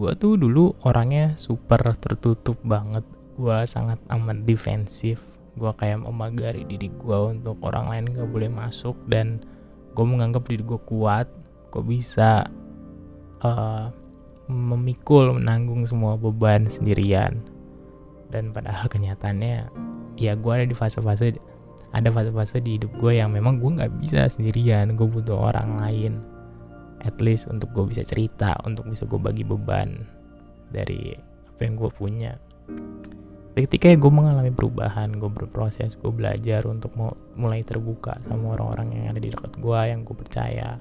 gue tuh dulu orangnya super tertutup banget. Gue sangat amat defensif. Gue kayak memagari diri gue untuk orang lain gak boleh masuk dan gue menganggap diri gue kuat. Gue bisa uh, memikul menanggung semua beban sendirian. Dan padahal kenyataannya ya gue ada di fase-fase ada fase-fase di hidup gue yang memang gue nggak bisa sendirian. Gue butuh orang lain at least untuk gue bisa cerita untuk bisa gue bagi beban dari apa yang gue punya. Ketika gue mengalami perubahan gue berproses gue belajar untuk mau mulai terbuka sama orang-orang yang ada di dekat gue yang gue percaya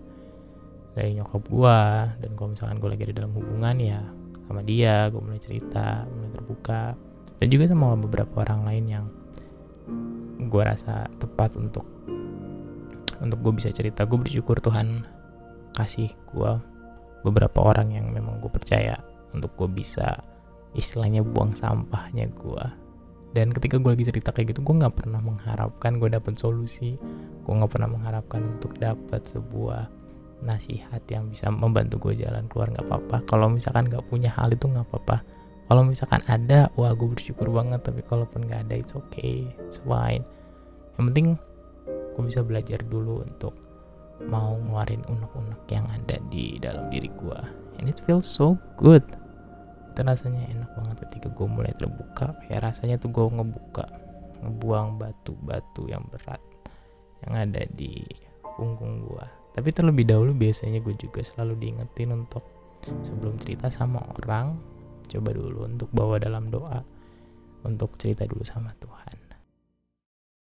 dari nyokap gue dan kalau misalkan gue lagi ada dalam hubungan ya sama dia gue mulai cerita mulai terbuka. Dan juga sama beberapa orang lain yang gue rasa tepat untuk untuk gue bisa cerita. Gue bersyukur Tuhan kasih gue beberapa orang yang memang gue percaya untuk gue bisa istilahnya buang sampahnya gue dan ketika gue lagi cerita kayak gitu gue nggak pernah mengharapkan gue dapet solusi. Gue nggak pernah mengharapkan untuk dapat sebuah nasihat yang bisa membantu gue jalan keluar nggak apa-apa. Kalau misalkan nggak punya hal itu nggak apa-apa. Kalau misalkan ada wah gue bersyukur banget tapi kalaupun nggak ada it's okay it's fine. Yang penting gue bisa belajar dulu untuk mau ngeluarin unek-unek yang ada di dalam diri gue and it feels so good. Itu rasanya enak banget ketika gue mulai terbuka. Kayak rasanya tuh gue ngebuka ngebuang batu-batu yang berat yang ada di punggung gue tapi terlebih dahulu biasanya gue juga selalu diingetin untuk sebelum cerita sama orang coba dulu untuk bawa dalam doa untuk cerita dulu sama Tuhan